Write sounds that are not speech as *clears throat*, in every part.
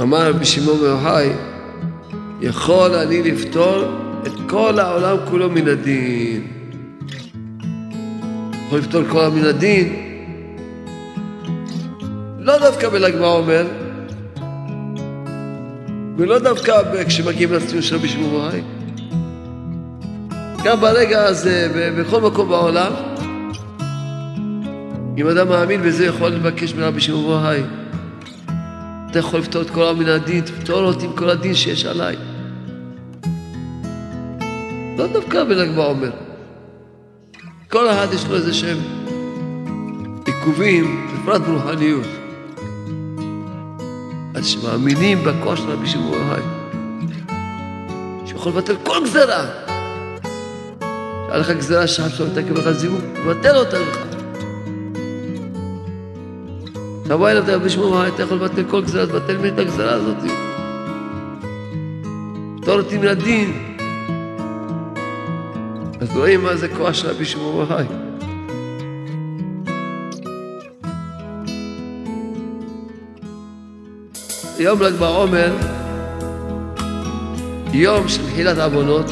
אמר רבי שמעון בר יוחאי, יכול אני לפתור את כל העולם כולו מן הדין. יכול לפתור כל העולם מן הדין, לא דווקא בל"ג בעומר, ולא דווקא כשמגיעים לציון של רבי שמעון בר יוחאי. גם ברגע הזה, בכל מקום בעולם, אם אדם מאמין בזה, יכול לבקש מרבי שמעון בר יוחאי. אתה יכול לפתור את כל מן הדין, תפתור אותי עם כל הדין שיש עליי. לא דווקא בל"ג בעומר. כל אחד יש לו איזה שהם עיכובים, בפרט ברוחניות. אז שמאמינים בכוח של רבי שמעון בר שיכול לבטל כל גזרה. שהיה לך גזרה שעכשיו מתעכב לך זיווג, מבטל אותה לך. תבוא אליו רבי שמעון בר אתה יכול לבטל כל גזרה, תבטל ממני את הגזרה הזאת. פתור אותי מן הדין. אז רואים מה זה כוח של רבי שמעון בר יום ל"ג בעומר, יום של מחילת עוונות,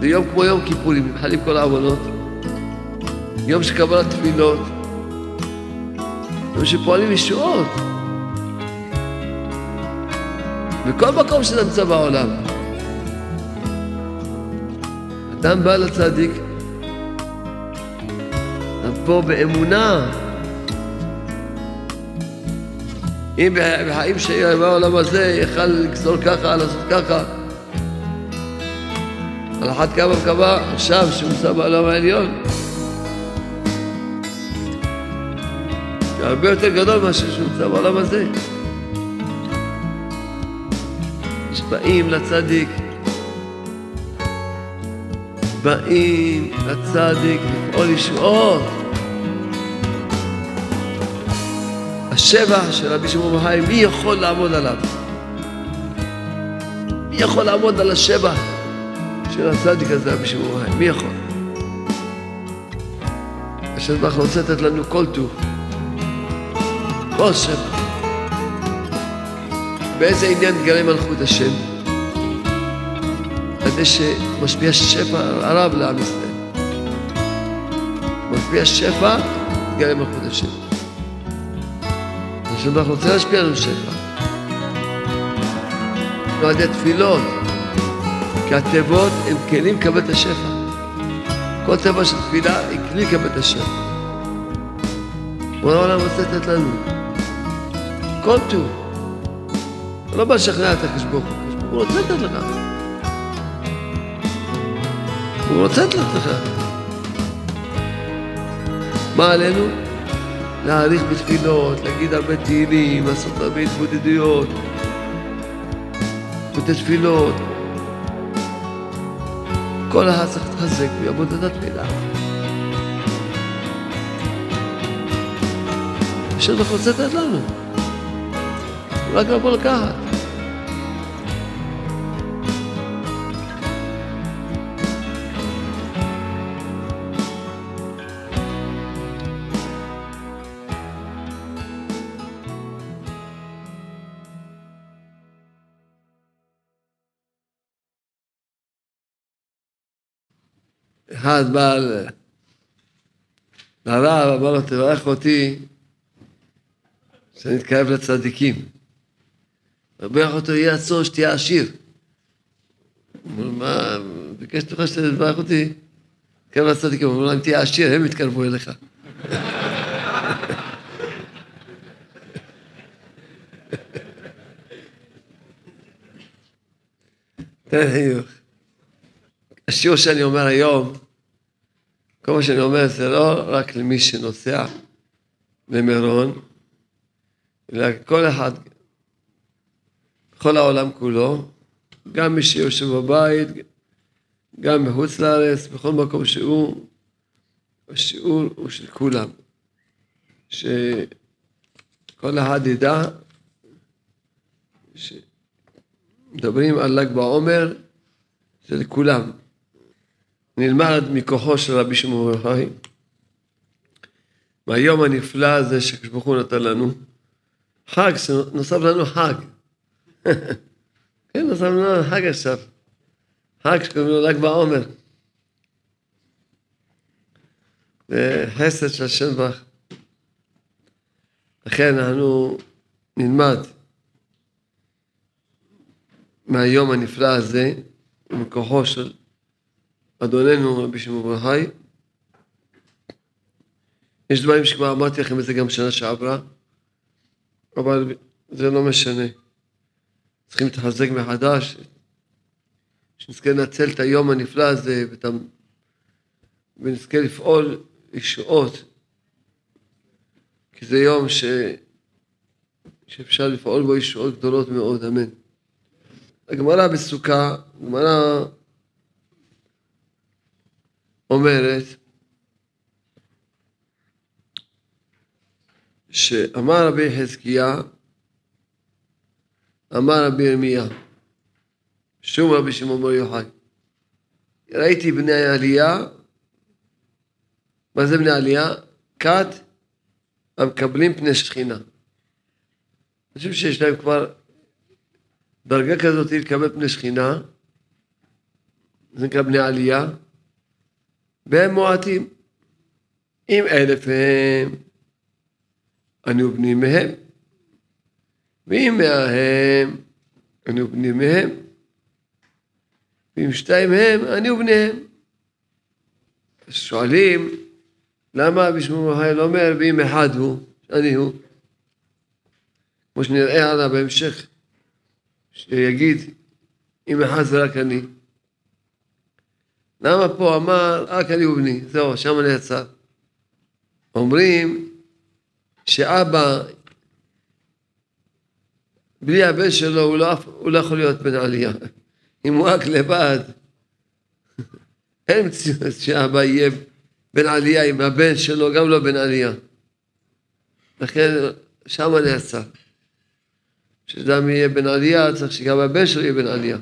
זה יום כמו יום כיפורים, מחלים כל העוונות, יום של קבלת תפילות, יום שפועלים ישועות. בכל מקום שאתה נמצא בעולם. אדם בא לצדיק, פה באמונה. אם בחיים שלי בעולם הזה יכל לגזור ככה, לעשות ככה, על אחת כמה וכמה עכשיו שהוא נמצא בעולם העליון. הרבה יותר גדול מאשר שהוא נמצא בעולם הזה. באים לצדיק, באים לצדיק לפעול ישועות. השבח של רבי שמעון בר מי יכול לעמוד עליו? מי יכול לעמוד על השבח של הצדיק הזה, רבי שמעון בר מי יכול? ברוך רוצה לתת לנו כל טוב, כל שבח. באיזה עניין תגלה מלכות השם? כדי שמשפיע שפע הרב לעם ישראל. משפיע שפע, תגלה מלכות השם. השם ברוך רוצה להשפיע לנו שפע. לא על ידי תפילות, כי התיבות הם כלים לקבל את השפע. כל תיבה של תפילה היא כלי לקבל את השפע. בוא העולם רוצה לתת לנו כל טוב. לא בא לשכנע את הקדוש ברוך הוא, הוא רוצה לתת לך. הוא רוצה לתת לך. מה עלינו? להעריך בתפילות, להגיד הרבה תהילים, לעשות הרבה התבודדויות, תפילות. כל אחד צריך להתחזק בעבודת התפילה. השם רוצה לתת לנו. רק לבוא לקחת. אחד בא לרב, אמר לו, תברך אותי שאני אתקרב לצדיקים. מברך אותו, יהיה הצור שתהיה עשיר. הוא אומר, מה, ביקש ממך שתברך אותי? לצדיקים, הוא אומר, אם תהיה עשיר, הם יתקרבו אליך. תן חיוך. השיעור שאני אומר היום, כל מה שאני אומר זה לא רק למי שנוסע למירון, אלא כל אחד, בכל העולם כולו, גם מי שיושב בבית, גם מחוץ לארץ, בכל מקום שהוא, השיעור הוא של כולם. שכל אחד ידע שמדברים על ל"ג בעומר, זה לכולם. נלמד מכוחו של רבי שמעון בר מהיום הנפלא הזה שקדוש ברוך הוא נתן לנו, חג, נוסף לנו חג. כן, נוסף לנו חג עכשיו. חג שקוראים לו ל"ג בעומר. וחסד של השם ברך. לכן אנחנו נלמד מהיום הנפלא הזה, מכוחו של אדוננו רבי שמעון ברחי. יש דברים שכבר אמרתי לכם את זה גם שנה שעברה, אבל זה לא משנה. צריכים להתחזק מחדש, שנזכה לנצל את היום הנפלא הזה ואת... ונזכה לפעול ישועות, כי זה יום ש... שאפשר לפעול בו ישועות גדולות מאוד, אמן. הגמרא בסוכה, הגמרא אומרת שאמר רבי חזקיה, אמר רבי ירמיה, שום רבי שמעון בר יוחאי, ראיתי בני העלייה, מה זה בני העלייה? כת המקבלים פני שכינה. חושב שיש להם כבר דרגה כזאת לקבל פני שכינה, זה נקרא בני עלייה, והם מועטים. אם אלף הם, אני ובני מהם, ואם מאה אני ובני מהם, ואם שתיים הם, אני ובניהם. שואלים, למה בשמו מחיל אומר, ואם אחד הוא, אני הוא? כמו שנראה הלאה בהמשך, שיגיד, אם אחד זה רק אני. למה פה אמר, רק אני ובני, זהו, שם נעצר. אומרים שאבא, בלי הבן שלו, הוא לא, הוא לא יכול להיות בן עלייה. אם הוא רק לבד, *laughs* אין מציאות שאבא יהיה בן עלייה עם הבן שלו, גם לא בן עלייה. לכן שם נעצר. כשאדם יהיה בן עלייה, צריך שגם הבן שלו יהיה בן עלייה.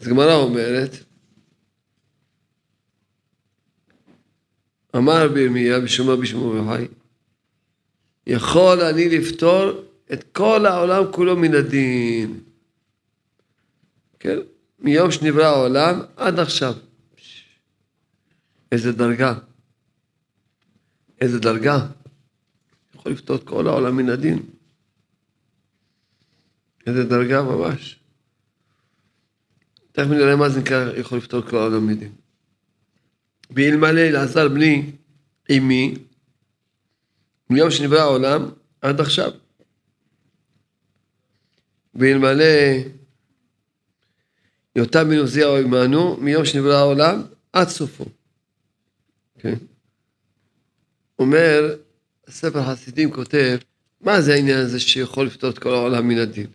אז גמרא אומרת, אמר רבי ירמיה בשום רבי שמעון וחי, יכול אני לפתור את כל העולם כולו מן הדין. כן? מיום שנברא העולם עד עכשיו. איזה דרגה. איזה דרגה. יכול לפתור את כל העולם מן הדין. איזה דרגה ממש. תכף נראה מה זה נקרא יכול לפתור כל העולם מדין. ואלמלא אלעזר בני אמי, מיום שנברא העולם עד עכשיו. ואלמלא יותם בן עוזיהו עמנו, מיום שנברא העולם עד סופו. כן? אומר, הספר חסידים כותב, מה זה העניין הזה שיכול לפתור את כל העולם מן הדין?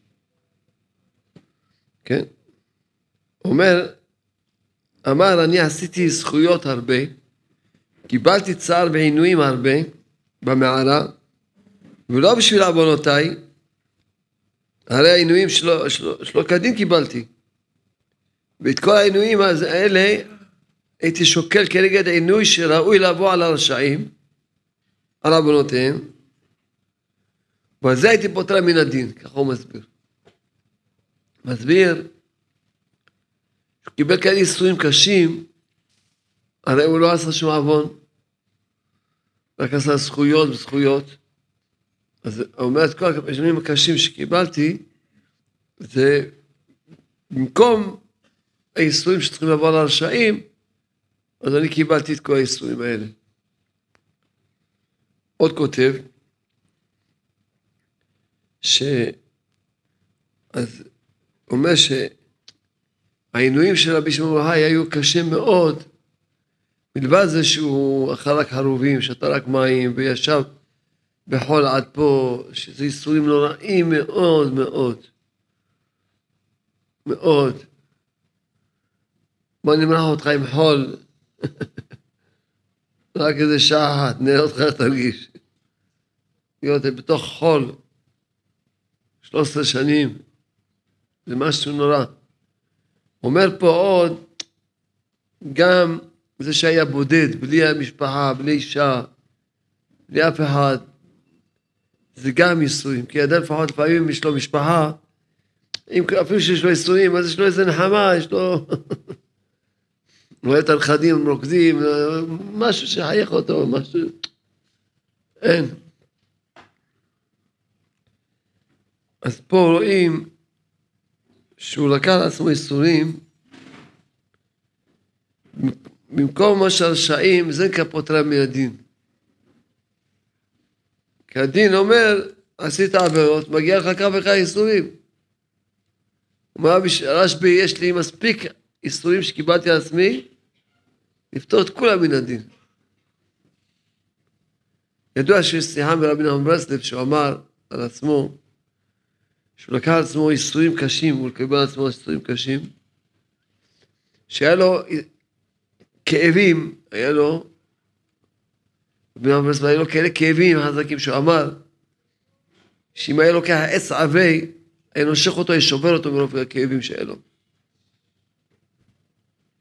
כן? אומר, אמר, אני עשיתי זכויות הרבה, קיבלתי צער ועינויים הרבה במערה, ולא בשביל עוונותיי, הרי העינויים שלו, שלו, שלו כדין קיבלתי. ואת כל העינויים האלה הייתי שוקל כנגד עינוי שראוי לבוא על הרשעים, על עוונותיהם, ועל זה הייתי פותר מן הדין, ככה הוא מסביר. מסביר קיבל כאלה ייסורים קשים, הרי הוא לא עשה שום עוון, רק עשה זכויות וזכויות. אז הוא אומר את כל השנים הקשים שקיבלתי, זה במקום הייסורים שצריכים לבוא על הרשעים, אז אני קיבלתי את כל הייסורים האלה. עוד כותב, ש... אז אומר ש... העינויים של רבי שמעון היו קשים מאוד, מלבד זה שהוא אכל רק חרובים, שתה רק מים וישב בחול עד פה, שזה ייסורים נוראים מאוד מאוד. מאוד. בוא נמרח אותך עם חול, *laughs* רק איזה שעה אחת, נראה אותך תרגיש. להיות בתוך חול, 13 שנים, זה משהו נורא. אומר פה עוד, גם זה שהיה בודד, בלי המשפחה, בלי אישה, בלי אף אחד, זה גם ייסורים, כי אדם לפחות לפעמים יש לו משפחה, אם אפילו שיש לו ייסורים, אז יש לו איזה נחמה, יש לו... *laughs* רואה את הנכדים רוקדים, משהו שחייך אותו, משהו... אין. אז פה רואים שהוא לקח לעצמו ייסורים, במקום מה שהרשעים, זה כפוטרם מן הדין. כי הדין אומר, עשית עבירות, מגיע לך כך וכך ייסורים. אומר רשב"י, יש לי מספיק ייסורים שקיבלתי על עצמי, לפתור את כולם מן הדין. ידוע שיש שיחה מרבי נחמן ברסלב שהוא אמר על עצמו, שהוא לקח על עצמו ייסורים קשים, הוא לקבל על עצמו ייסורים קשים, שהיה לו כאבים, היה לו, ברסלב היה לו כאלה כאבים חזקים שהוא אמר, שאם היה לוקח עץ עבי, היה נושך אותו, היה שובר אותו מרוב הכאבים שהיה לו.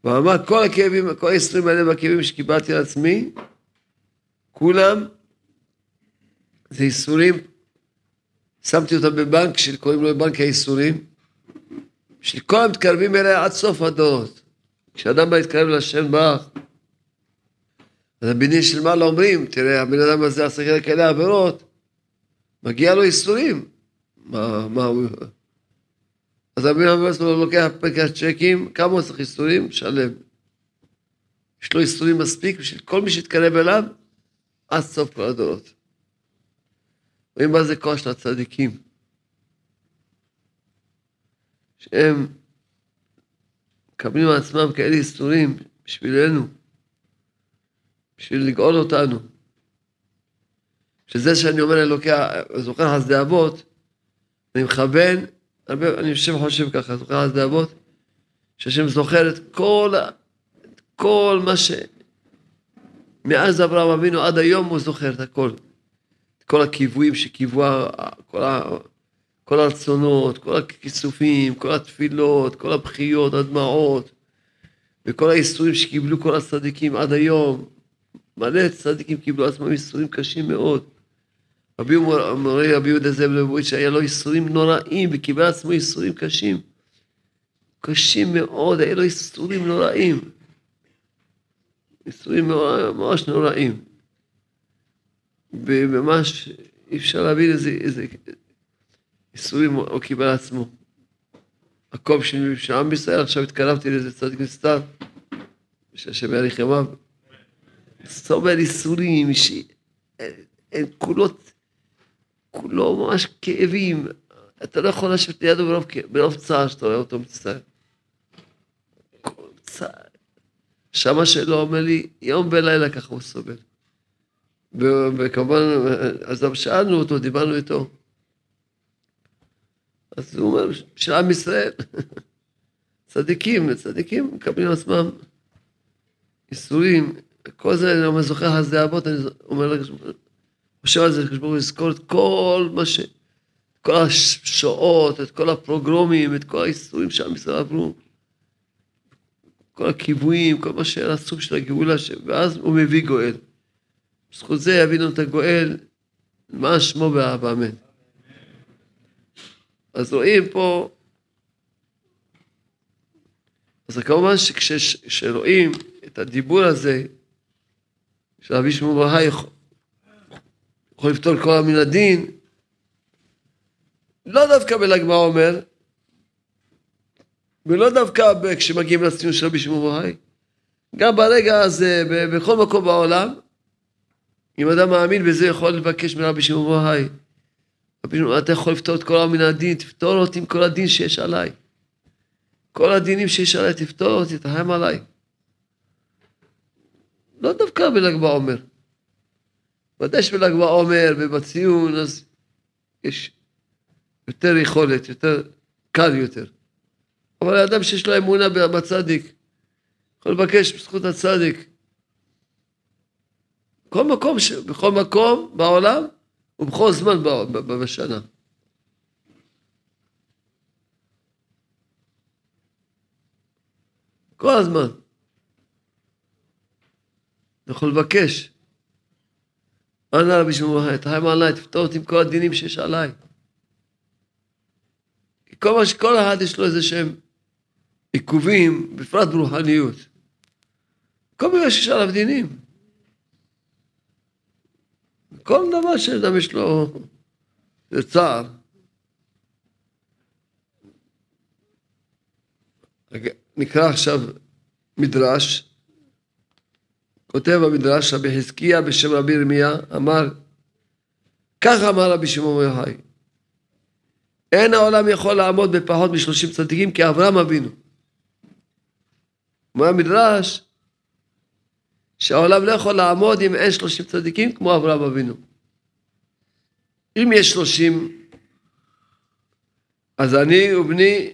והוא אמר, כל הכאבים, כל ה-20 האלה והכאבים שקיבלתי על עצמי, כולם זה ייסורים, שמתי אותם בבנק שקוראים לו בנק הייסורים, שכל המתקרבים אליה עד סוף הדורות. כשאדם בא להתקרב לשם ברך, אז הבניין של מעלה אומרים, תראה, הבן אדם הזה עשה כאלה עבירות, מגיע לו ייסורים. מה, מה הוא... אז רבי אמר לו, לוקח פרקת צ'קים, כמה הוא צריך ייסורים? שלם. יש לו ייסורים מספיק בשביל כל מי שיתקרב אליו עד סוף כל הדורות. רואים מה זה כוח של הצדיקים. שהם מקבלים על עצמם כאלה ייסורים בשבילנו, בשביל לגאול אותנו. שזה שאני אומר אלוקי, זוכר חסדי אבות, אני מכוון הרבה, אני יושב וחושב ככה, זוכר אז לאבות, שהשם זוכר את כל, את כל מה ש... מאז אברהם אבינו עד היום הוא זוכר את הכל. את כל הקיוויים שקיוו, כל, ה... כל הרצונות, כל הכיסופים, כל התפילות, כל הבכיות, הדמעות, וכל האיסורים שקיבלו כל הצדיקים עד היום. מלא צדיקים קיבלו עצמם איסורים קשים מאוד. רבי מורי רבי יהודה זאב לבוביץ' היה לו ייסורים נוראים וקיבל עצמו ייסורים קשים. קשים מאוד, היה לו ייסורים נוראים. ייסורים ממש נוראים. וממש אי אפשר להבין איזה, איזה ייסורים הוא קיבל עצמו. מקום של עם ישראל, עכשיו התקרבתי לאיזה צדיק נסתר, שהשם יאריך ימיו. סובל ייסורים, אין כולות כולו ממש כאבים. אתה לא יכול לשבת לידו ברוב, צער שאתה רואה אותו מצטער. שמה שלא אומר לי, יום ולילה ככה הוא סובל. וכמובן, אז שאלנו אותו, דיברנו איתו. אז הוא אומר, של עם ישראל, *laughs* צדיקים, צדיקים מקבלים עצמם ייסורים, כל זה, אני זוכר חסדי אבות, אני אומר חושב על זה, הקדוש ברוך הוא את כל מה ש... כל השואות, את כל הפרוגרומים, את כל האיסורים שעם ישראל עברו. כל הכיוויים, כל מה שהיה הסוג של הגאולה, ש... ואז הוא מביא גואל. בזכות זה יבינו את הגואל, מה שמו באהבה, אמן. אז רואים פה, אז כמובן שכשרואים את הדיבור הזה, של רבי שמעון בהאי, יכול לפתור כל המין הדין, לא דווקא בל"ג בעומר, ולא דווקא כשמגיעים לציון של רבי שמעון בהאי, גם ברגע הזה, בכל מקום בעולם, אם אדם מאמין בזה, יכול לבקש מרבי שמעון בהאי. רבי שמעון, אתה יכול לפתור את כל המין הדין, תפתור אותי עם כל הדין שיש עליי. כל הדינים שיש עליי, תפתור אותי, תחם עליי. לא דווקא בל"ג בעומר. ודאי שבל"ג בעומר ובציון, אז יש יותר יכולת, יותר קל יותר. אבל האדם שיש לו אמונה בצדיק, יכול לבקש בזכות הצדיק. בכל מקום, בכל מקום בעולם ובכל זמן בשנה. כל הזמן. אתה יכול לבקש. ענה רבי יוחאי, תרחם עליי, תפתור אותי עם כל הדינים שיש עליי. כל מה שכל אחד יש לו איזה שהם עיכובים, בפרט ברוחניות. כל מיני שיש עליו דינים. כל דבר שאדם יש לו, צער. נקרא עכשיו מדרש, כותב המדרש רבי חזקיה בשם רבי ירמיה, אמר, כך אמר רבי שמעון יוחאי, אין העולם יכול לעמוד בפחות משלושים צדיקים כאברהם אבינו. אומר המדרש, שהעולם לא יכול לעמוד אם אין שלושים צדיקים כמו אברהם אבינו. אם יש שלושים, אז אני ובני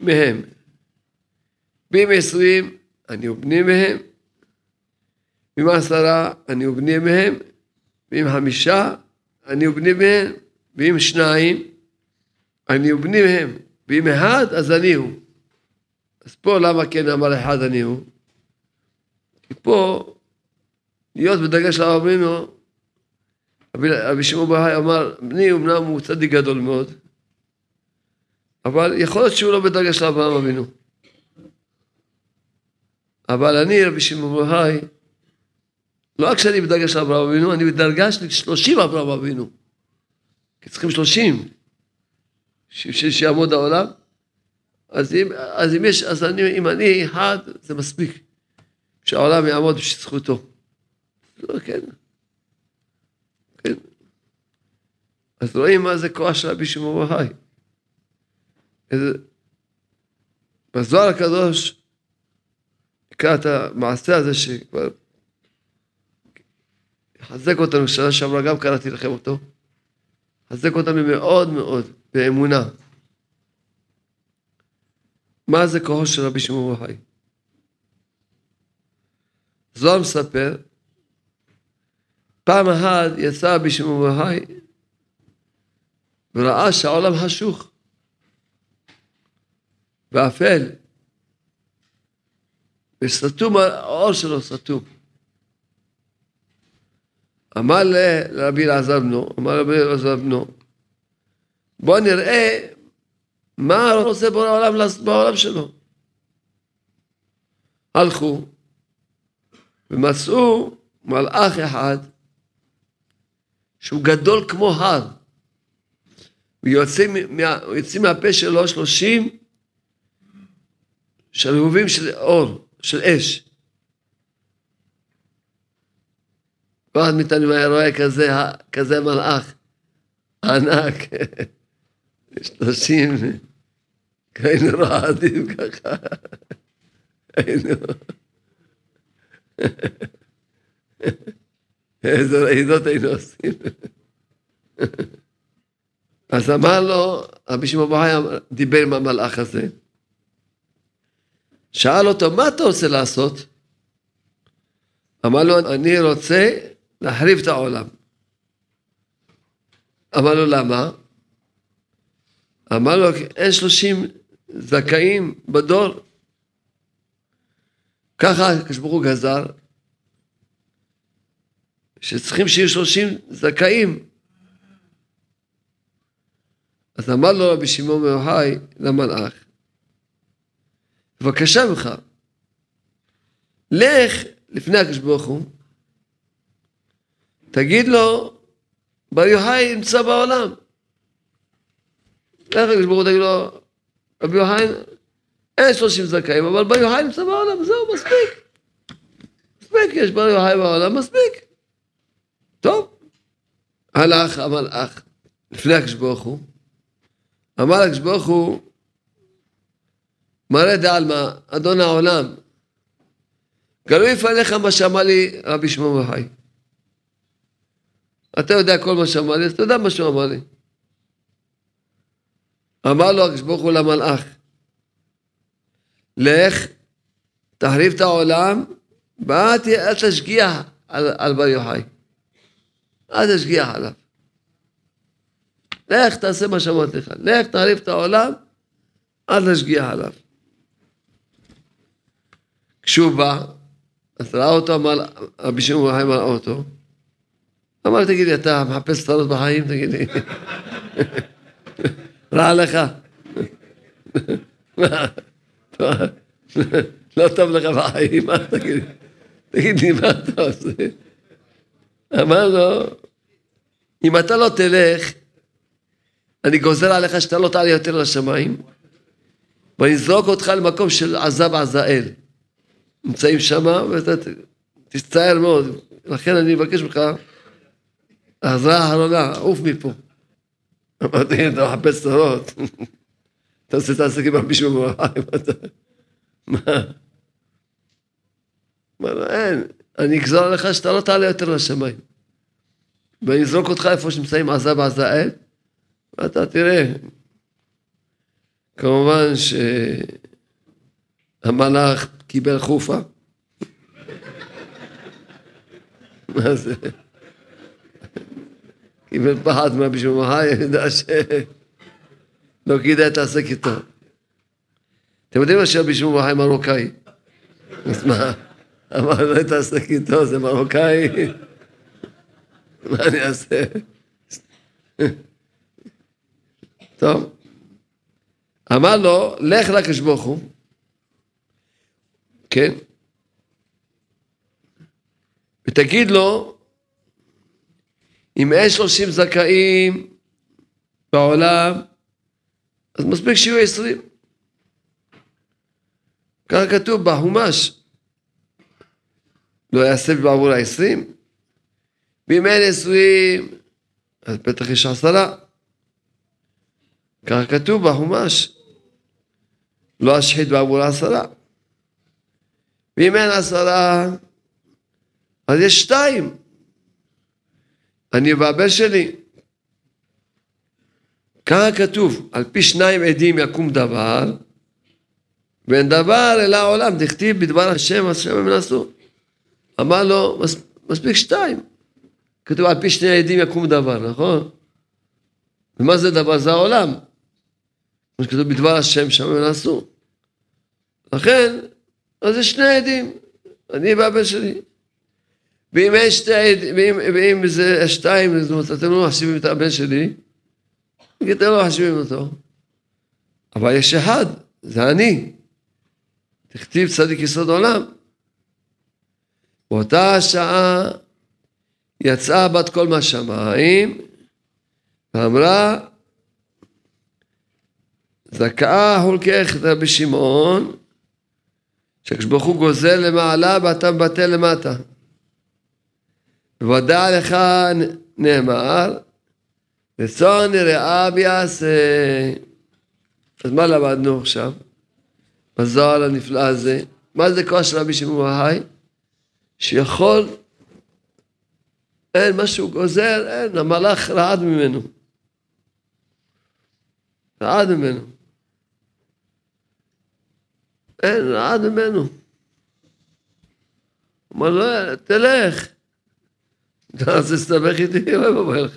מהם. ואם עשרים, אני ובני מהם. ואם עשרה, אני ובני מהם. ואם חמישה, אני ובני מהם. ואם שניים, אני ובני מהם. ואם אחד, אז אני הוא. אז פה למה כן אמר אחד אני הוא? כי פה, להיות בדגש על אבינו, רבי שמעון בהאי אמר, בני אמנם הוא צדיק גדול מאוד, אבל יכול להיות שהוא לא בדרגה של אברהם אבינו. אבל אני, רבי שמעון בהאי, לא רק שאני בדרגה של אברהם אבינו, אני בדרגה של שלושים אברהם אבינו. כי צריכים שלושים, שיעמוד העולם. אז אם, אז אם יש, אז אני, אם אני אחד, זה מספיק. שהעולם יעמוד בשביל זכותו. לא, כן. כן. אז רואים מה זה כוח של רבי שמעון בהאי. בזוהר הקדוש נקרא את המעשה הזה שכבר יחזק אותנו, שנה שעברה גם קראתי לכם אותו, יחזק אותנו מאוד מאוד באמונה. מה זה כוחו של רבי שמעון בהאי? זוהר מספר, פעם אחת יצא בהאי וראה שהעולם חשוך ואפל וסתום, האור שלו סתום. אמר לרבי אלעזר בנו, אמר לרבי אלעזר בנו, בוא נראה מה רוצה בורא בעולם שלו. הלכו ומצאו מלאך אחד שהוא גדול כמו הר. ויוצאים מה, מהפה שלו שלושים שלהובים של אור, של אש. ואחד מאיתנו היה רואה כזה, כזה מלאך ענק, *laughs* שלושים, היינו רועדים ככה, *laughs* היינו... איזה רעידות היינו עושים. אז אמר לו, רבי שמעון בוחי דיבר עם המלאך הזה, שאל אותו, מה אתה רוצה לעשות? אמר לו, אני רוצה להחריב את העולם. אמר לו, למה? אמר לו, אין שלושים זכאים בדור. ככה הקדוש ברוך הוא גזר, שצריכים שיהיו שלושים זכאים. אז אמר לו רבי שמעון מאוחי למלאך, בבקשה ממך, לך לפני הקדוש ברוך הוא, תגיד לו, בר יוחאי נמצא בעולם. לך הקדוש ברוך הוא תגיד לו, רבי יוחאי, אין שלושים זכאים, אבל בר יוחאי נמצא בעולם, זהו, מספיק. מספיק, יש בר יוחאי בעולם, מספיק. טוב. הלך המלאך לפני הקדוש ברוך הוא, אמר הקדוש ברוך הוא, מראה דעלמא, אדון העולם, גלוי לפניך מה שאמר לי רבי שמעון וחי. אתה יודע כל מה שאמר לי, אז אתה יודע מה שהוא אמר לי. אמר לו הקדוש ברוך הוא למלאך, לך, תחריב את העולם, ואל תשגיח על, על בר יוחאי. אל תשגיח עליו. לך תעשה מה שאמרתי לך, לך תחריב את העולם, אל תשגיח עליו. כשהוא בא, אז ראה אותו, אמר, רבי שמעון רחם ראה אותו, אמר תגיד לי, אתה מחפש צרות בחיים? תגיד לי. *laughs* רע לך? *laughs* *laughs* לא טוב לך בחיים, מה תגיד? תגיד לי, מה אתה עושה? אמר לו, אם אתה לא תלך, אני גוזר עליך שאתה לא תעלה יותר לשמיים, ואני אזרוק אותך למקום של עזב עזאל. נמצאים שם, ואתה תצטער מאוד. לכן אני מבקש ממך, העזרה האחרונה, עוף מפה. אמרתי, אתה מחפש צרות. *laughs* אתה עושה את העסקים על מישהו *laughs* אתה... מה? אמר לו, אין, אני אגזור עליך שאתה לא תעלה יותר לשמיים. ואני אזרוק אותך איפה שנמצאים עזה ועזאל, ואתה תראה. כמובן שהמלאך קיבל חופה. *laughs* מה זה? קיבל פחד מהבישום החי, אני שלא כדאי להתעסק איתו. אתם יודעים מה שהבישום החי מרוקאי? אז מה? אמר לא להתעסק איתו, זה מרוקאי. מה אני אעשה? טוב. אמר לו, לך לקדוש ברוך הוא, כן? ותגיד לו, אם אין שלושים זכאים בעולם, אז מספיק שיהיו עשרים. ככה כתוב בהומש, לא יעשה בעבור העשרים, ואם אין עשרים, אז בטח יש עשרה. ככה כתוב בהומש, לא אשחית בעבור העשרה. ואם אין עשרה, אז יש שתיים. אני והבן שלי. ככה כתוב, על פי שניים עדים יקום דבר, ואין דבר אלא העולם, דכתיב בדבר השם, השם הם נעשו. אמר לו, מספיק שתיים. כתוב על פי שני עדים יקום דבר, נכון? ומה זה דבר? זה העולם. כמו שכתוב בדבר השם שם הם נעשו. לכן, אז זה שני עדים, אני והבן שלי. ואם יש שתי עדים, ואם, ואם זה שתיים, זאת אומרת, אתם לא מחשיבים את הבן שלי, אתם לא מחשיבים אותו. אבל יש אחד, זה אני. תכתיב צדיק יסוד עולם. באותה השעה יצאה בת קול מהשמיים ואמרה זכאה הולכך רבי שמעון שהקדוש ברוך הוא גוזל למעלה ואתה מבטל למטה. ודע לך נאמר רצון נראה ויעשה. אז מה למדנו עכשיו? בזוהר הנפלא הזה? מה זה כוח של רבי שמעון בהאי? שיכול, אין מה שהוא גוזר, אין, המלאך רעד ממנו. רעד ממנו. אין, רעד ממנו. אמר לו, תלך. *laughs* אתה רוצה להסתבך איתי? אוי ואבוי לך.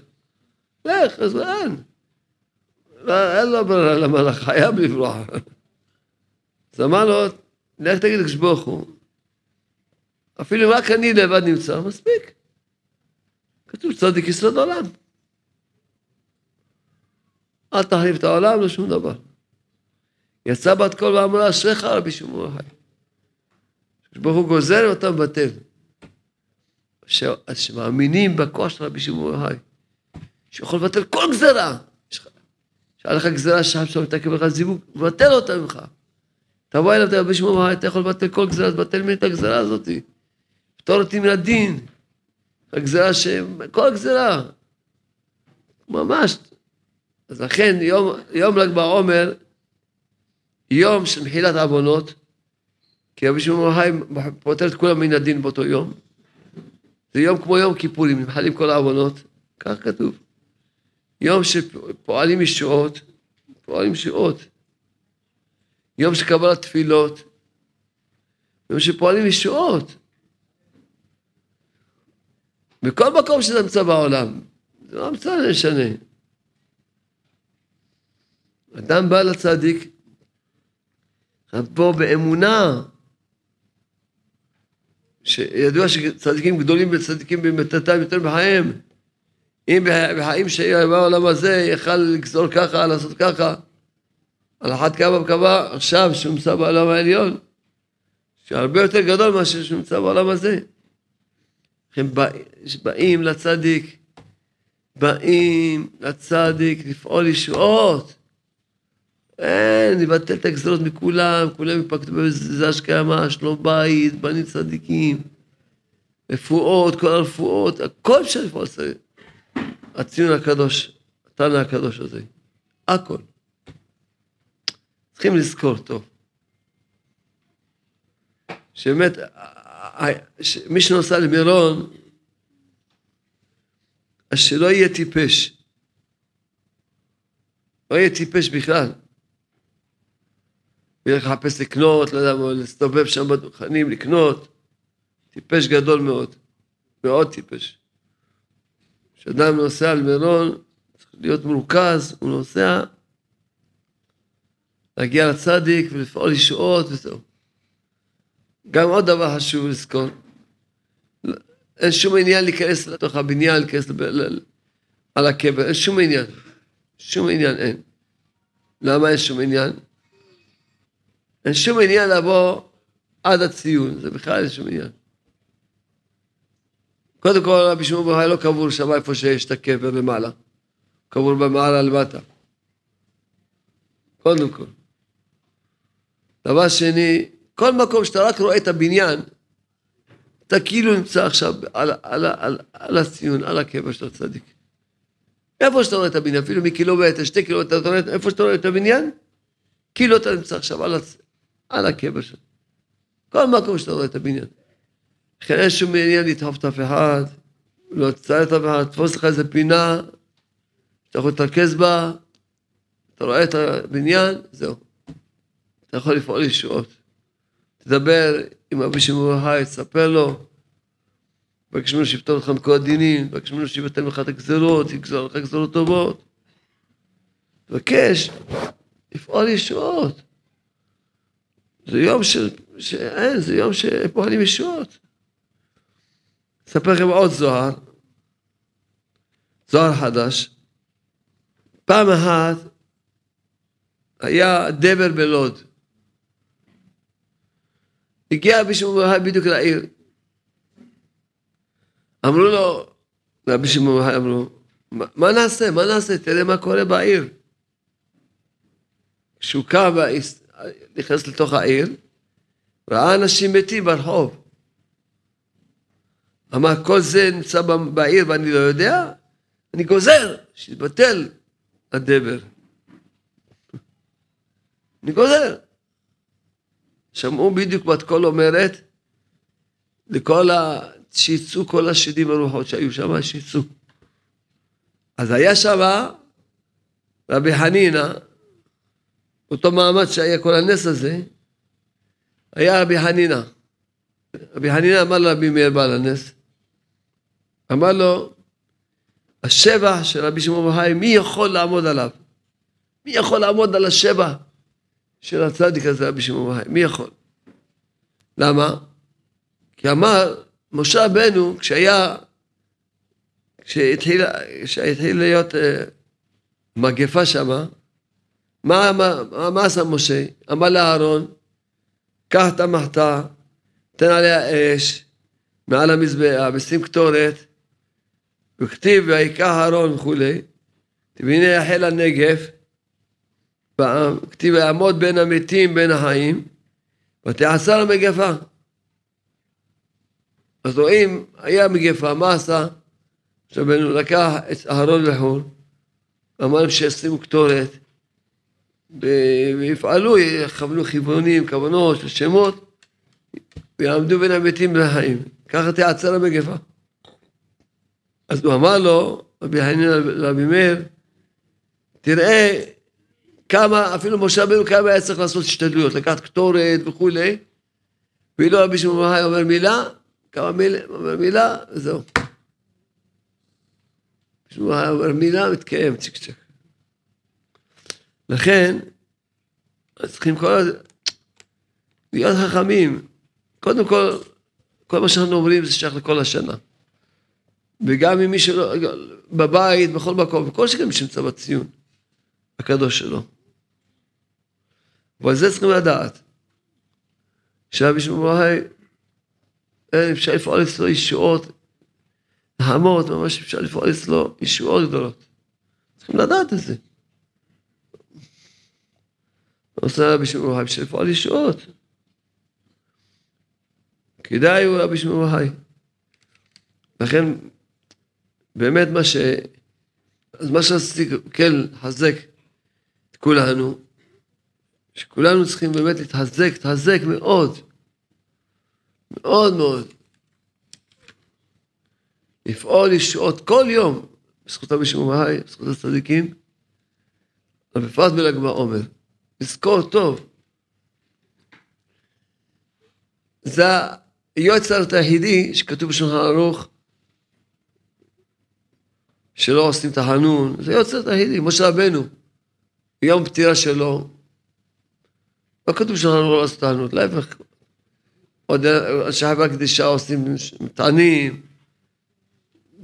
לך, אז אין. אין לו ברירה למלאך, חייב לברוח. אז אמר לו, לך תגיד לקדוש ברוך הוא, אפילו רק אני לבד נמצא, מספיק. כתוב צדיק יסוד עולם. אל תחליף את העולם לשום דבר. יצא בת קול ואמרה, אשריך רבי שמעון החי. ברוך הוא גוזר אותם מבטל. שמאמינים בכוח של רבי שמעון החי. שיכול לבטל כל גזרה. שהיה לך גזרה שם, שם אתה קבל לך זיווג, מבטל אותה ממך. תבוא אליו, תבוא בשמו, אתה יכול לבטל כל גזרה, אז בטל ממני את הגזרה הזאתי. פטור אותי מן הדין. הגזרה ש... כל הגזרה. ממש. אז לכן יום, יום ל"ג בעומר, יום של מחילת עוונות, כי רבי שמעון חי פותר את כולם מן הדין באותו יום. זה יום כמו יום כיפורים, נמחלים כל העוונות, כך כתוב. יום שפועלים ישועות, פועלים ישועות. יום של קבלת תפילות, יום שפועלים ישועות. בכל מקום שזה נמצא בעולם. זה לא המצאה משנה. אדם בא לצדיק, פה באמונה, שידוע שצדיקים גדולים וצדיקים במתתם יותר בחייהם, אם בחיים שלי בעולם הזה יכל לגזור ככה, לעשות ככה, על אחת כמה וכמה עכשיו שהוא נמצא בעולם העליון, שהרבה יותר גדול מאשר שהוא נמצא בעולם הזה. הם באים לצדיק, באים לצדיק לפעול ישועות. אין, לבטל את הגזרות מכולם, כולם יפקדו בזה השקיימה, שלום בית, בנים צדיקים, רפואות, כל הרפואות, הכל אפשר לפעול צריך. הציון הקדוש, התנא הקדוש הזה, הכל. צריכים לזכור טוב. שבאמת, מי שנוסע למירון, אז שלא יהיה טיפש. לא יהיה טיפש בכלל. הוא ילך לחפש לקנות, לא יודע מה, להסתובב שם בדוכנים, לקנות. טיפש גדול מאוד. מאוד טיפש. כשאדם נוסע למירון, צריך להיות מרוכז, הוא נוסע להגיע לצדיק ולפעול ישועות וזהו. גם עוד דבר חשוב לזכור, אין שום עניין להיכנס לתוך הבניין, להיכנס לב... על הקבר, אין שום עניין. שום עניין אין. למה אין שום עניין? אין שום עניין לבוא עד הציון, זה בכלל אין שום עניין. קודם כל, רבי שמעון בר לא קבור שם איפה שיש את הקבר למעלה. קבור במעלה למטה. קודם כל. דבר שני, כל מקום שאתה רק רואה את הבניין, אתה כאילו נמצא עכשיו על, על, על, על הציון, על הקבר של הצדיק. איפה שאתה רואה את הבניין, אפילו מקילומטר, שתי קילומטר, אתה רואה, איפה שאתה רואה את הבניין, כאילו אתה נמצא עכשיו על. על הקבר שלו. כל מקום שאתה רואה את הבניין. לכן אין שום עניין לדחוף את אף אחד, לא לצייר את אף אחד, תפוס לך איזה פינה, אתה יכול להתרכז בה, אתה רואה את הבניין, זהו. אתה יכול לפעול ישועות. תדבר עם אבי היי, תספר לו, בקש ממנו שיפתור לך מכל הדינים, בקש ממנו שיבטל לך את הגזרות, יגזור לך גזרות טובות. תבקש, לפעול ישועות. זה יום של, שאין, זה יום שפועלים ישועות. אספר לכם עוד זוהר, זוהר חדש. פעם אחת היה דבר בלוד. הגיע מישהו בדיוק לעיר. אמרו לו, רבי שמעון אמרו, מה נעשה, מה נעשה, תראה מה קורה בעיר. כשהוא קם ונכנס לתוך העיר, ראה אנשים מתים ברחוב. אמר, כל זה נמצא בעיר ואני לא יודע, אני גוזר, שיתבטל הדבר. *laughs* אני גוזר. שמעו בדיוק בת קול אומרת, לכל ה... שיצאו כל השדים הרוחות שהיו שם, שיצאו. אז היה שם רבי חנינא, אותו מעמד שהיה כל הנס הזה, היה רבי חנינא. רבי חנינא אמר לרבי מאיר בעל הנס, אמר לו, השבח של רבי שמעון בר מי יכול לעמוד עליו? מי יכול לעמוד על השבח של הצדיק הזה, רבי שמעון בר מי יכול? למה? כי אמר, משה רבנו, כשהיה, כשהתחיל, כשהתחיל להיות uh, מגפה שמה, מה, מה, מה עשה משה? אמר לאהרון, קח את המחתה, תן עליה אש, מעל המזבח, ושים קטורת, וכתיב ויקח אהרון וכולי, והנה יחל הנגף, כתיב ויעמוד בין המתים בין החיים, ותעשה למגפה. אז רואים, היה מגפה, מה עשה? עכשיו הוא לקח את אהרון וחור, אמר להם שישימו קטורת, ויפעלו, יכוונו כיוונים, כוונות, שמות, ויעמדו בין המתים לחיים. ככה תיעצר המגפה. אז הוא אמר לו, רבי חנין רבי מאיר, תראה כמה, אפילו משה רבנו כמה היה צריך לעשות השתדלויות, לקחת קטורת וכולי, ואילו רבי שמעון אומר מילה, כמה מילה, אומר מילה, וזהו. שמעון אומר מילה, מתקיים, צ'יק צ'ק. לכן, צריכים כל הזמן להיות חכמים. קודם כל, כל מה שאנחנו אומרים זה שייך לכל השנה. וגם עם מי שלא, בבית, בכל מקום, וכל שכן מי שנמצא בציון הקדוש שלו. אבל זה צריכים לדעת, שרבי שמעון אין, אפשר לפעול אצלו ישועות, נעמות, ממש אפשר לפעול אצלו ישועות גדולות. צריכים לדעת את זה. עושה רבי שמעון אפשר לפעול ישועות. כדאי הוא רבי שמעון לכן, באמת מה ש... אז מה שרציתי כן לחזק את כולנו, שכולנו צריכים באמת להתחזק, להתחזק מאוד, מאוד מאוד. לפעול ישועות כל יום, בזכות רבי שמעון בהאי, בזכות הצדיקים, אבל בפרט בל"ג בעומר. לזכור טוב. זה היועץ היחידי שכתוב בשולחן ערוך, שלא עושים תחנון, זה יוצא היחידי, משה רבנו, יום פטירה שלו, לא כתוב שאנחנו לא עושים תחנות, להפך, עוד אנשי חברה קדישה עושים מטענים,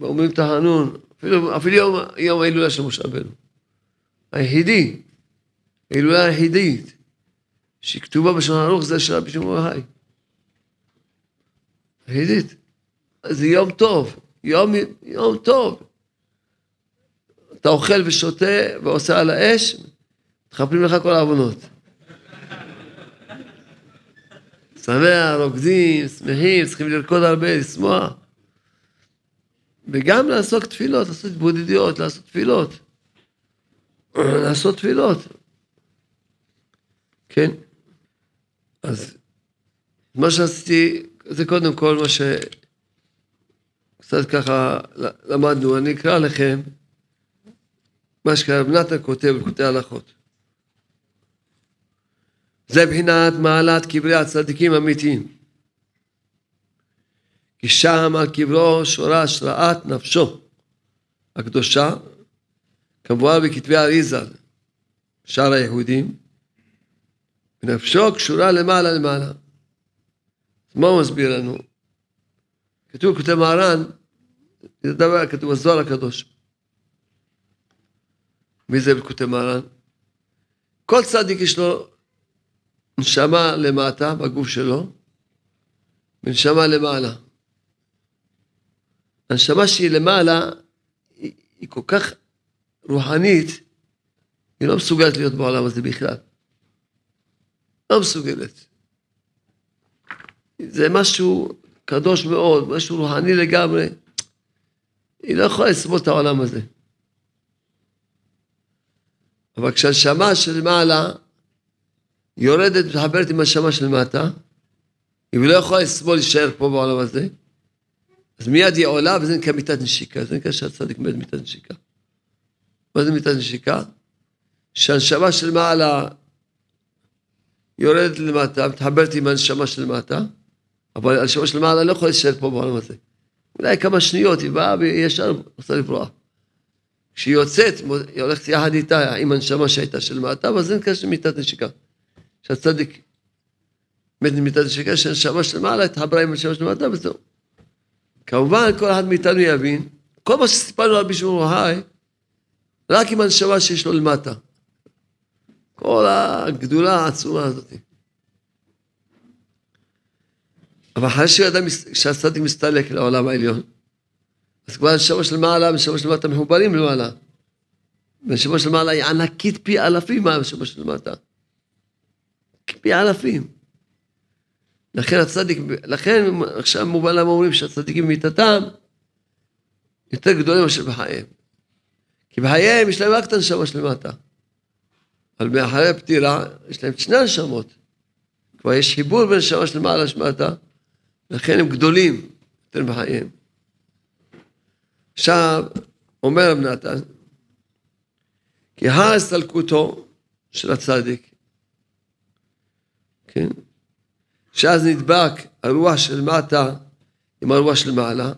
אומרים תחנון, אפילו, אפילו יום, יום ההילולה של משה רבנו. היחידי, ההילולה היחידית, שכתובה בשולחן ערוך זה של רבי שמעון בהאי. היחידית. זה יום טוב, יום, יום טוב. אתה אוכל ושותה ועושה על האש, מתחפלים לך כל העוונות. שמח, רוקדים, שמחים, צריכים לרקוד הרבה, לשמוח. וגם לעשות תפילות, לעשות התבודדויות, לעשות תפילות. *clears throat* לעשות תפילות. כן? אז מה שעשיתי, זה קודם כל מה שקצת ככה למדנו, אני אקרא לכם. מה שרב נתן כותב בקוטעי הלכות. זה בחינת מעלת קברי הצדיקים האמיתיים. כי שם על קברו שורה השראת נפשו הקדושה, כמובן בכתבי אריזה, שאר היהודים, ונפשו קשורה למעלה למעלה. מה הוא מסביר לנו? כתוב כותב מהר"ן, זה דבר כתוב בזוהר הקדוש. מי זה בקוטי מרן? כל צדיק יש לו נשמה למטה בגוף שלו, ונשמה למעלה. הנשמה שהיא למעלה, היא, היא כל כך רוחנית, היא לא מסוגלת להיות בעולם הזה בכלל. לא מסוגלת. זה משהו קדוש מאוד, משהו רוחני לגמרי. היא לא יכולה לסבול את העולם הזה. אבל כשהנשמה שלמעלה יורדת ומתחברת עם הנשמה שלמטה, היא לא יכולה לסבול להישאר פה בעולם הזה, אז מיד היא עולה וזה נקרא מיטת נשיקה, זה נקרא שהצדיק מת מיטת נשיקה. מה זה מיטת נשיקה? שהנשמה של מעלה יורדת למטה, מתחברת עם הנשמה של מטה, אבל הנשמה של מעלה לא יכולה להישאר פה בעולם הזה. אולי כמה שניות היא באה וישר רוצה לברוח. כשהיא יוצאת, היא הולכת יחד איתה, עם הנשמה שהייתה של מטה, ואז נקרא של מיטת נשיקה. שהצדיק מת ממיטת נשיקה, שהנשמה של מעלה התחברה עם הנשמה של מטה, וזהו. כמובן, כל אחד מאיתנו יבין, כל מה שסיפרנו על בישמעון ההי, רק עם הנשמה שיש לו למטה. כל הגדולה העצומה הזאת. אבל אחרי שהצדיק מסתלק לעולם העליון, אז כבר הנשמה של מעלה והנשמה של מטה מחוברים למעלה. והנשמה של מעלה היא ענקית פי אלפים מהנשמה של מטה. פי אלפים. לכן הצדיק, לכן עכשיו מובן למה אומרים שהצדיקים במיטתם יותר גדולים מאשר בחייהם. כי בחייהם יש להם רק את הנשמה של מטה. אבל מאחרי הפטירה יש להם את שני הנשמות. כבר יש חיבור בין הנשמה של מעלה לשמטה, לכן הם גדולים יותר בחייהם. עכשיו, אומר רב נתן, כי הר הסתלקותו של הצדיק, כן? שאז נדבק הרוח של מטה עם הרוח של מעלה.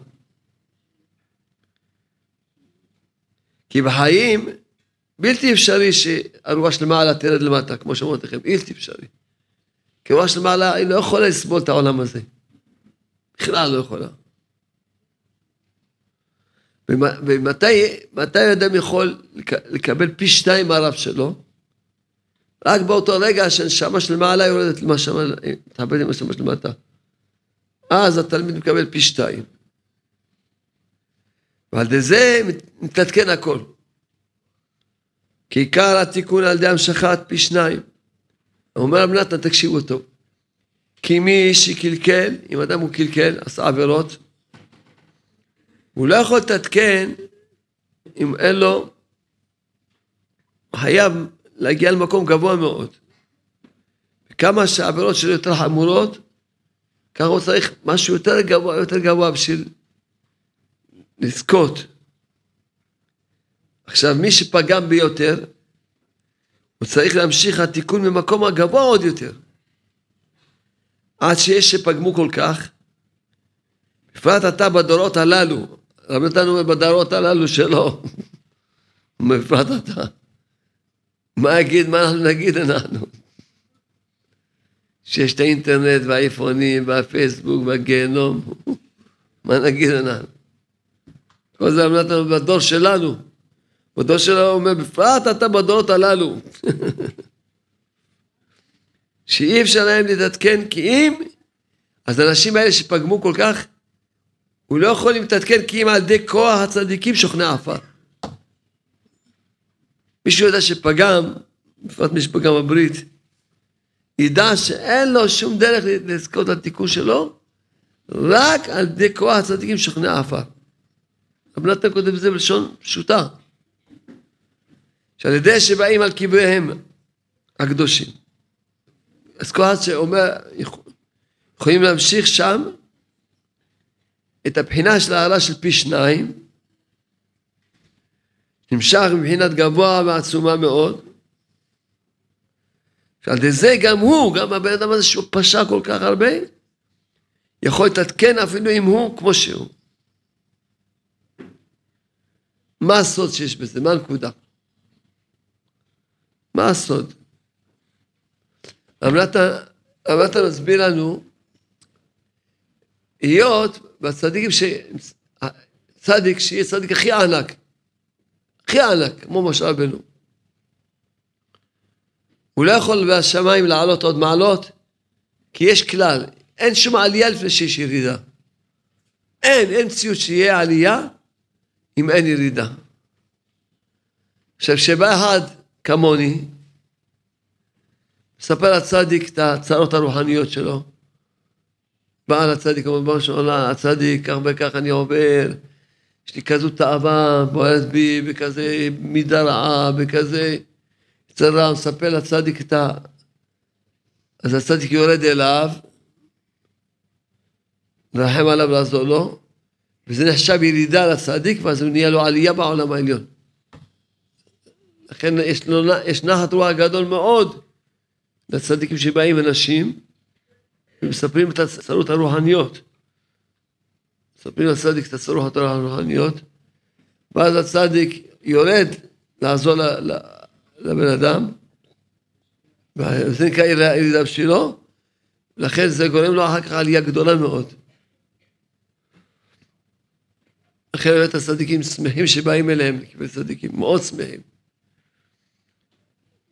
כי בחיים בלתי אפשרי שהרוח של מעלה תרד למטה, כמו שאמרתי לכם, בלתי אפשרי. כי הרוח של מעלה היא לא יכולה לסבול את העולם הזה. בכלל לא יכולה. ומתי אדם יכול לקבל פי שתיים מהרב שלו? רק באותו רגע שהנשמה של מעלה יורדת לנשמה, מתחברת עם הנשמה של מטה. אז התלמיד מקבל פי שתיים. ועל ידי זה מתעדכן הכל. כי עיקר התיקון על ידי המשכת פי שניים. אומר רב נתן, תקשיבו טוב. כי מי שקלקל, אם אדם הוא קלקל, עשה עבירות, הוא לא יכול לתתקן אם אין לו, חייב להגיע למקום גבוה מאוד. כמה שהעבירות שלו יותר חמורות, ככה הוא צריך משהו יותר גבוה, יותר גבוה בשביל לזכות. עכשיו, מי שפגם ביותר, הוא צריך להמשיך התיקון ממקום הגבוה עוד יותר. עד שיש שפגמו כל כך, בפרט אתה בדורות הללו, רבי נתן אומר בדורות הללו שלא, *laughs* בפרט אתה. מה אגיד, מה אנחנו נגיד אנחנו? שיש את האינטרנט והאייפונים והפייסבוק והגיהנום, *laughs* מה נגיד אנחנו? כל זה רבי נתן בדור שלנו. בדור שלנו אומר, בפרט אתה בדורות הללו. *laughs* שאי אפשר להם להתעדכן, כי אם, אז האנשים האלה שפגמו כל כך, הוא לא יכול להתעדכן כי אם על ידי כוח הצדיקים שוכני עפר. מישהו יודע שפגם, בפרט מי שפגם בברית, ידע שאין לו שום דרך לזכות לתיקון שלו, רק על ידי כוח הצדיקים שוכני עפר. רב נתן כותב את זה בלשון פשוטה. שעל ידי שבאים על קבריהם הקדושים. אז כוח שאומר, יכולים להמשיך שם את הבחינה של הערה של פי שניים, נמשך מבחינת גבוה ועצומה מאוד, שעל ידי זה גם הוא, גם הבן אדם הזה שהוא פשע כל כך הרבה, יכול להתעדכן אפילו אם הוא כמו שהוא. מה הסוד שיש בזה? מה הנקודה? מה הסוד? רב מסביר לנו, היות בצדיקים ש... צדיק שיהיה צדיק הכי ענק, הכי ענק, כמו משה רבנו. הוא לא יכול בשמיים לעלות עוד מעלות, כי יש כלל, אין שום עלייה לפני שיש ירידה. אין, אין ציוד שיהיה עלייה אם אין ירידה. עכשיו, כשבא אחד כמוני, מספר הצדיק את הצרות הרוחניות שלו, בעל הצדיק, אומר, בראש העולם, הצדיק, כך וכך אני עובר, יש לי כזו תאווה בוערת בי, וכזה מידה רעה, וכזה יצר רע, מספר לצדיק את ה... אז הצדיק יורד אליו, מרחם עליו לעזור לו, וזה נחשב ירידה לצדיק, ואז הוא נהיה לו עלייה בעולם העליון. לכן יש, לו, יש נחת רוח גדול מאוד לצדיקים שבאים אנשים, ומספרים את הצרות הרוחניות. מספרים לצדיק את הצרות הרוחניות, ואז הצדיק יורד לעזור לבן אדם, וזה נקרא ירידה בשבילו, לכן זה גורם לו אחר כך עלייה גדולה מאוד. לכן באמת הצדיקים שמחים שבאים אליהם צדיקים, מאוד שמחים.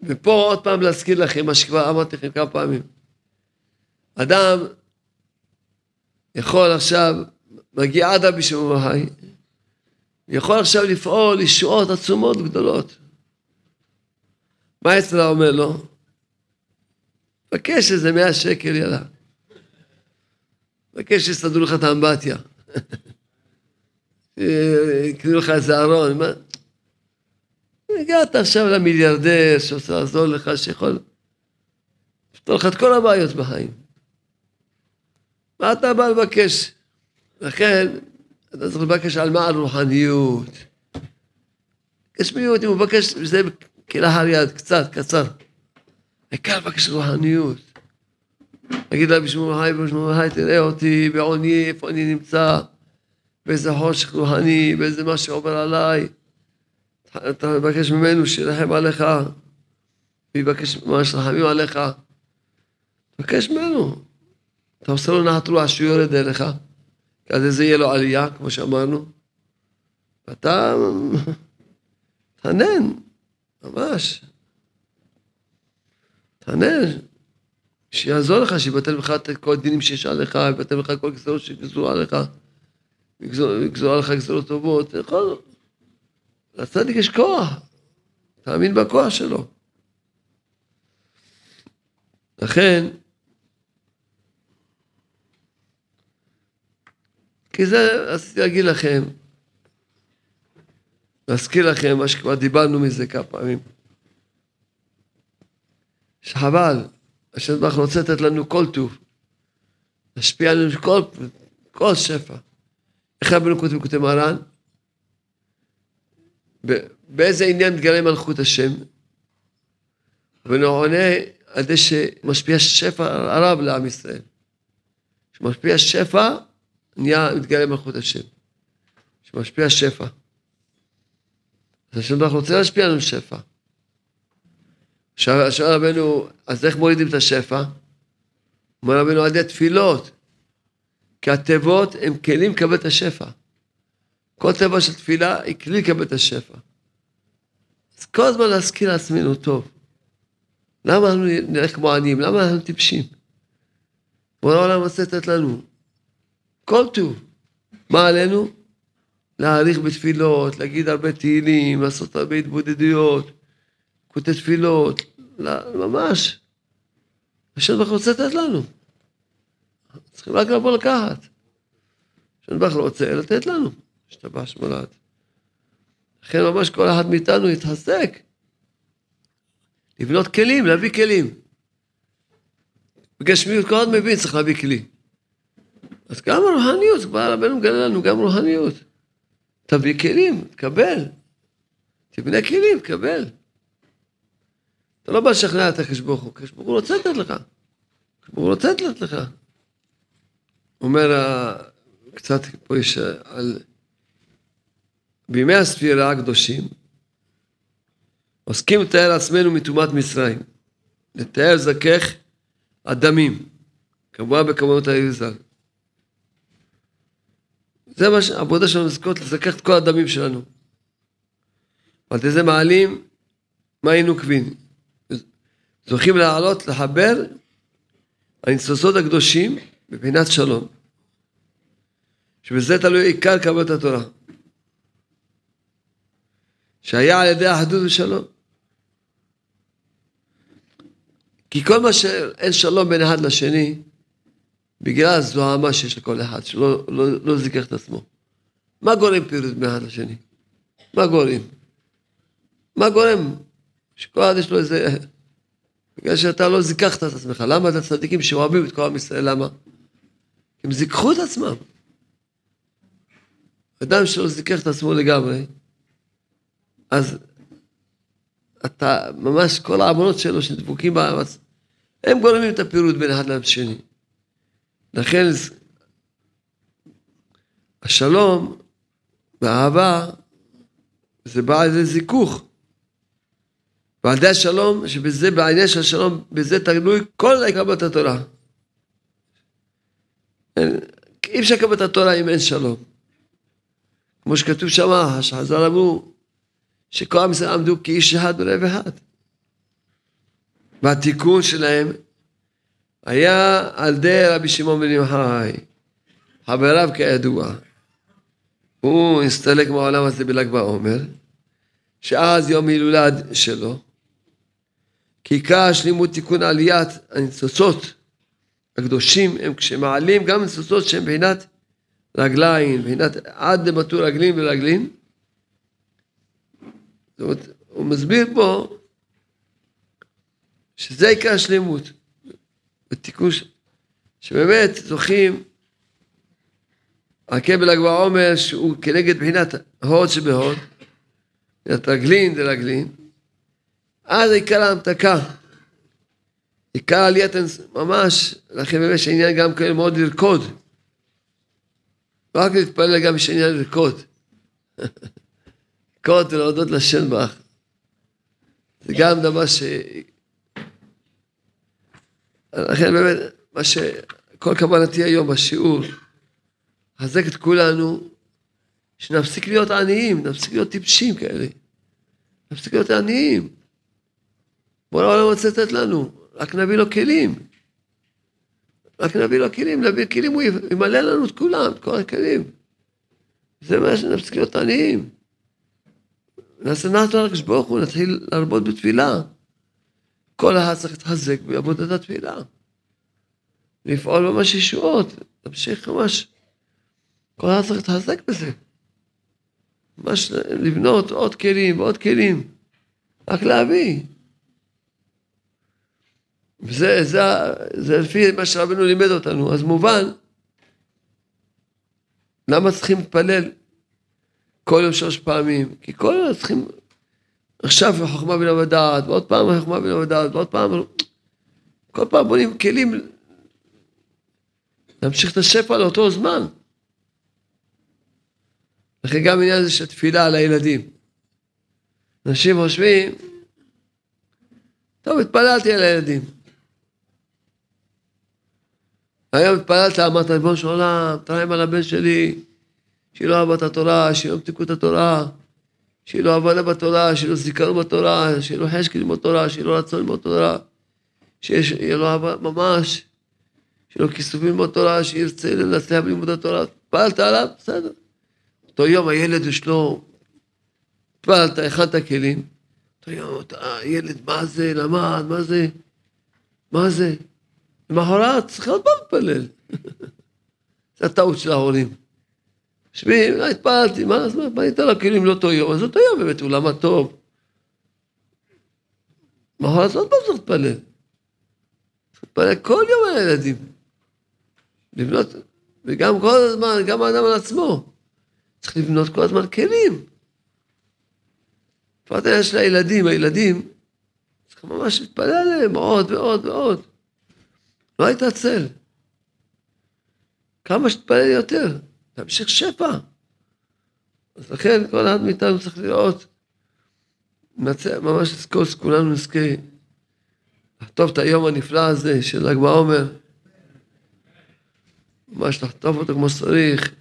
ופה עוד פעם להזכיר לכם מה שכבר אמרתי לכם כמה פעמים. אדם יכול עכשיו, מגיע עד רבי שמעון בהאי, יכול עכשיו לפעול ישועות עצומות גדולות. מה אצלה אומר לו? מבקש איזה מאה שקל, יאללה. מבקש שיסתדרו לך את האמבטיה. *laughs* יקנו לך איזה ארון. מה? הגעת עכשיו למיליארדר שרוצה לעזור לך, שיכול לפתור לך את כל הבעיות בחיים. מה אתה בא לבקש? לכן, אתה צריך לבקש על מה? על רוחניות. גשמיות, אם הוא מבקש, זה כלאחר יד, קצת, קצר. העיקר לבקש רוחניות. להגיד לה בשמור היי, בשמור היי, תראה אותי בעוני, איפה אני נמצא, באיזה חושך רוחני, באיזה מה שעובר עליי. אתה מבקש ממנו שירחם עליך, ויבקש ממש רחמים עליך. תבקש ממנו. אתה עושה לו נחת רוח שהוא יורד אליך, אז זה יהיה לו עלייה, כמו שאמרנו. ואתה תענן, ממש. תענן, שיעזור לך, שיבטל לך את כל הדינים שיש עליך, יבטל לך כל גזרות שגזרו עליך, יגזרו עליך גזרות טובות, יכול, לצדיק יש כוח, תאמין בכוח שלו. לכן, כי זה רציתי להגיד לכם, להזכיר לכם מה שכבר דיברנו מזה כמה פעמים. שחבל, השם ברוך רוצה לתת לנו כל טוב, להשפיע עלינו כל, כל שפע. איך רבנו כותב כותב מרן? באיזה עניין מתגלה מלכות השם? ואני עונה על זה שמשפיע שפע רב לעם ישראל. שמשפיע שפע, נהיה מתגלה מלכות השם. שמשפיע שפע. אז השם ברוך רוצה להשפיע עלינו שפע. שואל רבנו, אז איך מורידים את השפע? אומר רבנו, על ידי תפילות. כי התיבות הם כלים לקבל את השפע. כל תיבה של תפילה היא כלי לקבל את השפע. אז כל הזמן להזכיר לעצמנו, טוב, למה אנחנו נלך כמו עניים? למה אנחנו טיפשים? בורא העולם רוצה לתת לנו כל טוב. מה עלינו? להעריך בתפילות, להגיד הרבה תהילים, לעשות הרבה התבודדויות, כותב תפילות, ממש. השם ברוך רוצה לתת לנו. צריכים רק לבוא לקחת. השם ברוך רוצה לתת לנו, השתבש מולד. לכן ממש כל אחד מאיתנו יתעסק. לבנות כלים, להביא כלים. בגשמיות כל אחד מבין, צריך להביא כלי. אז גם הרוחניות, כבר רבנו מגלה לנו גם רוחניות. תביא כלים, תקבל. תבנה כלים, תקבל. אתה לא בא לשכנע את הקדוש ברוך רוצה לתת לך. הקדוש רוצה לתת לך. אומר קצת פה יש על... בימי הספירה הקדושים, עוסקים לתאר עצמנו מטומאת מצרים. לתאר זכך הדמים, כמובן בכמונות היוזל. זה מה שהעבודה שלנו לזכות לזכך את כל הדמים שלנו. ועל זה מעלים מה היינו קבין. זוכים לעלות, לחבר הניצוצות הקדושים מבחינת שלום. שבזה תלוי עיקר קבלת התורה. שהיה על ידי אחדות ושלום. כי כל מה שאין שלום בין אחד לשני, בגלל הזוהמה שיש לכל אחד, שלא לא, לא זיכך את עצמו. מה גורם פירוט בין אחד לשני? מה גורם? מה גורם? שכל אחד יש לו איזה... בגלל שאתה לא זיככת את עצמך. למה את הצדיקים שאוהבים את כל עם ישראל? למה? הם זיככו את עצמם. אדם שלא זיכך את עצמו לגמרי, אז אתה, ממש כל העוונות שלו שדבוקים בארץ, הם גורמים את הפירוט בין אחד לשני. לכן השלום והאהבה זה בא ידי זיכוך. ועל ידי השלום, שבזה, בעניין של השלום, בזה תלוי כל קבלת התורה. אי אפשר לקבל את התורה אם אין שלום. כמו שכתוב שם, שחז"ל אמרו, שכל עם ישראל עמדו כאיש אחד בלב אחד. והתיקון שלהם היה על ידי רבי שמעון בן יוחאי, חבריו כידוע. הוא הסתלק מהעולם הזה בל"ג בעומר, שאז יום הילולד שלו, כי עיקר השלימות תיקון עליית הניצוצות הקדושים הם כשמעלים גם ניצוצות שהן מבחינת רגליים, מבחינת עד למטור רגלים ורגלים. זאת אומרת, הוא מסביר פה שזה עיקר השלמות. בתיקון שבאמת זוכים עקב בל"ג בעומר שהוא כנגד בחינת הוד שבהוד, מבחינת רגלין דרגלין, אז עיקר ההמתקה, עיקר עליית ממש, לכן באמת יש עניין גם כאלה מאוד לרקוד. לא רק להתפלל, גם יש עניין לרקוד. *laughs* לרקוד ולהודות לשם בך. זה גם דבר ש... לכן באמת, מה שכל כוונתי היום בשיעור, לחזק את כולנו, שנפסיק להיות עניים, נפסיק להיות טיפשים כאלה. נפסיק להיות עניים. בוא העולם רוצה לתת לנו, רק נביא לו כלים. רק נביא לו כלים, נביא כלים, הוא ימלא לנו את כולם, את כל הכלים. זה מה שנפסיק להיות עניים. נעשה נחת על הקדוש ברוך הוא, נתחיל להרבות בתפילה. כל אחד צריך להתחזק בעבודת התפילה. לפעול ממש ישועות, להמשיך ממש. כל אחד צריך להתחזק בזה. ממש לבנות עוד כלים ועוד כלים. רק להביא. וזה זה, זה לפי מה שרבנו לימד אותנו. אז מובן, למה צריכים להתפלל כל יום שלוש פעמים? כי כל יום צריכים, עכשיו חוכמה בינה ודעת, ועוד פעם חוכמה בינה ודעת, ועוד פעם, כל פעם בונים כלים להמשיך את השפע לאותו זמן. לכן גם העניין הזה של תפילה על הילדים. אנשים חושבים, טוב, התפללתי על הילדים. היום התפללת, אמרת, ריבונו של עולם, תרחם על הבן שלי, שהיא לא אהבה את התורה, שהיא לא מתיקו את התורה, שהיא לא הבנה בתורה, שהיא לא זיכרון בתורה, שהיא לא חשק ללמוד תורה, שהיא לא רצון ללמוד תורה, שהיא לא אהבה ממש, שהיא לא כיסופים ללמוד תורה, שירצה לנצח בלימוד התורה. התפללת עליו, בסדר. אותו יום הילד יש לו, התפללת, הכנת כלים, אותו יום הילד, מה זה, למד, מה זה, מה זה? למחרת צריך עוד פעם להתפלל. *laughs* זו הטעות של ההורים. יושבים, לא התפללתי, מה, אז מה, בנית לו כלים לאותו יום, אז אותו יום באמת הוא למד טוב. מחרת עוד פעם צריך להתפלל. צריך להתפלל כל יום על הילדים. לבנות, וגם כל הזמן, גם האדם על עצמו. צריך לבנות כל הזמן כלים. בפרט העניין של הילדים, הילדים, צריך ממש להתפלל עליהם עוד ועוד ועוד. לא הייתה צל. כמה שתתפלל יותר, תמשיך שפע. אז לכן כל אחד מאיתנו צריך לראות, נצא, ממש לזכור שכולנו נזכה לחטוף את היום הנפלא הזה של ל"ג בעומר, ממש לחטוף אותו כמו שצריך,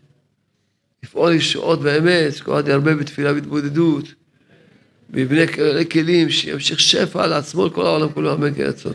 לפעול ישועות באמת, שכל אחד ירבה בתפילה והתבודדות, ויבנה כלים, שימשיך שפע לעצמו לכל העולם כולו, אמן יצון.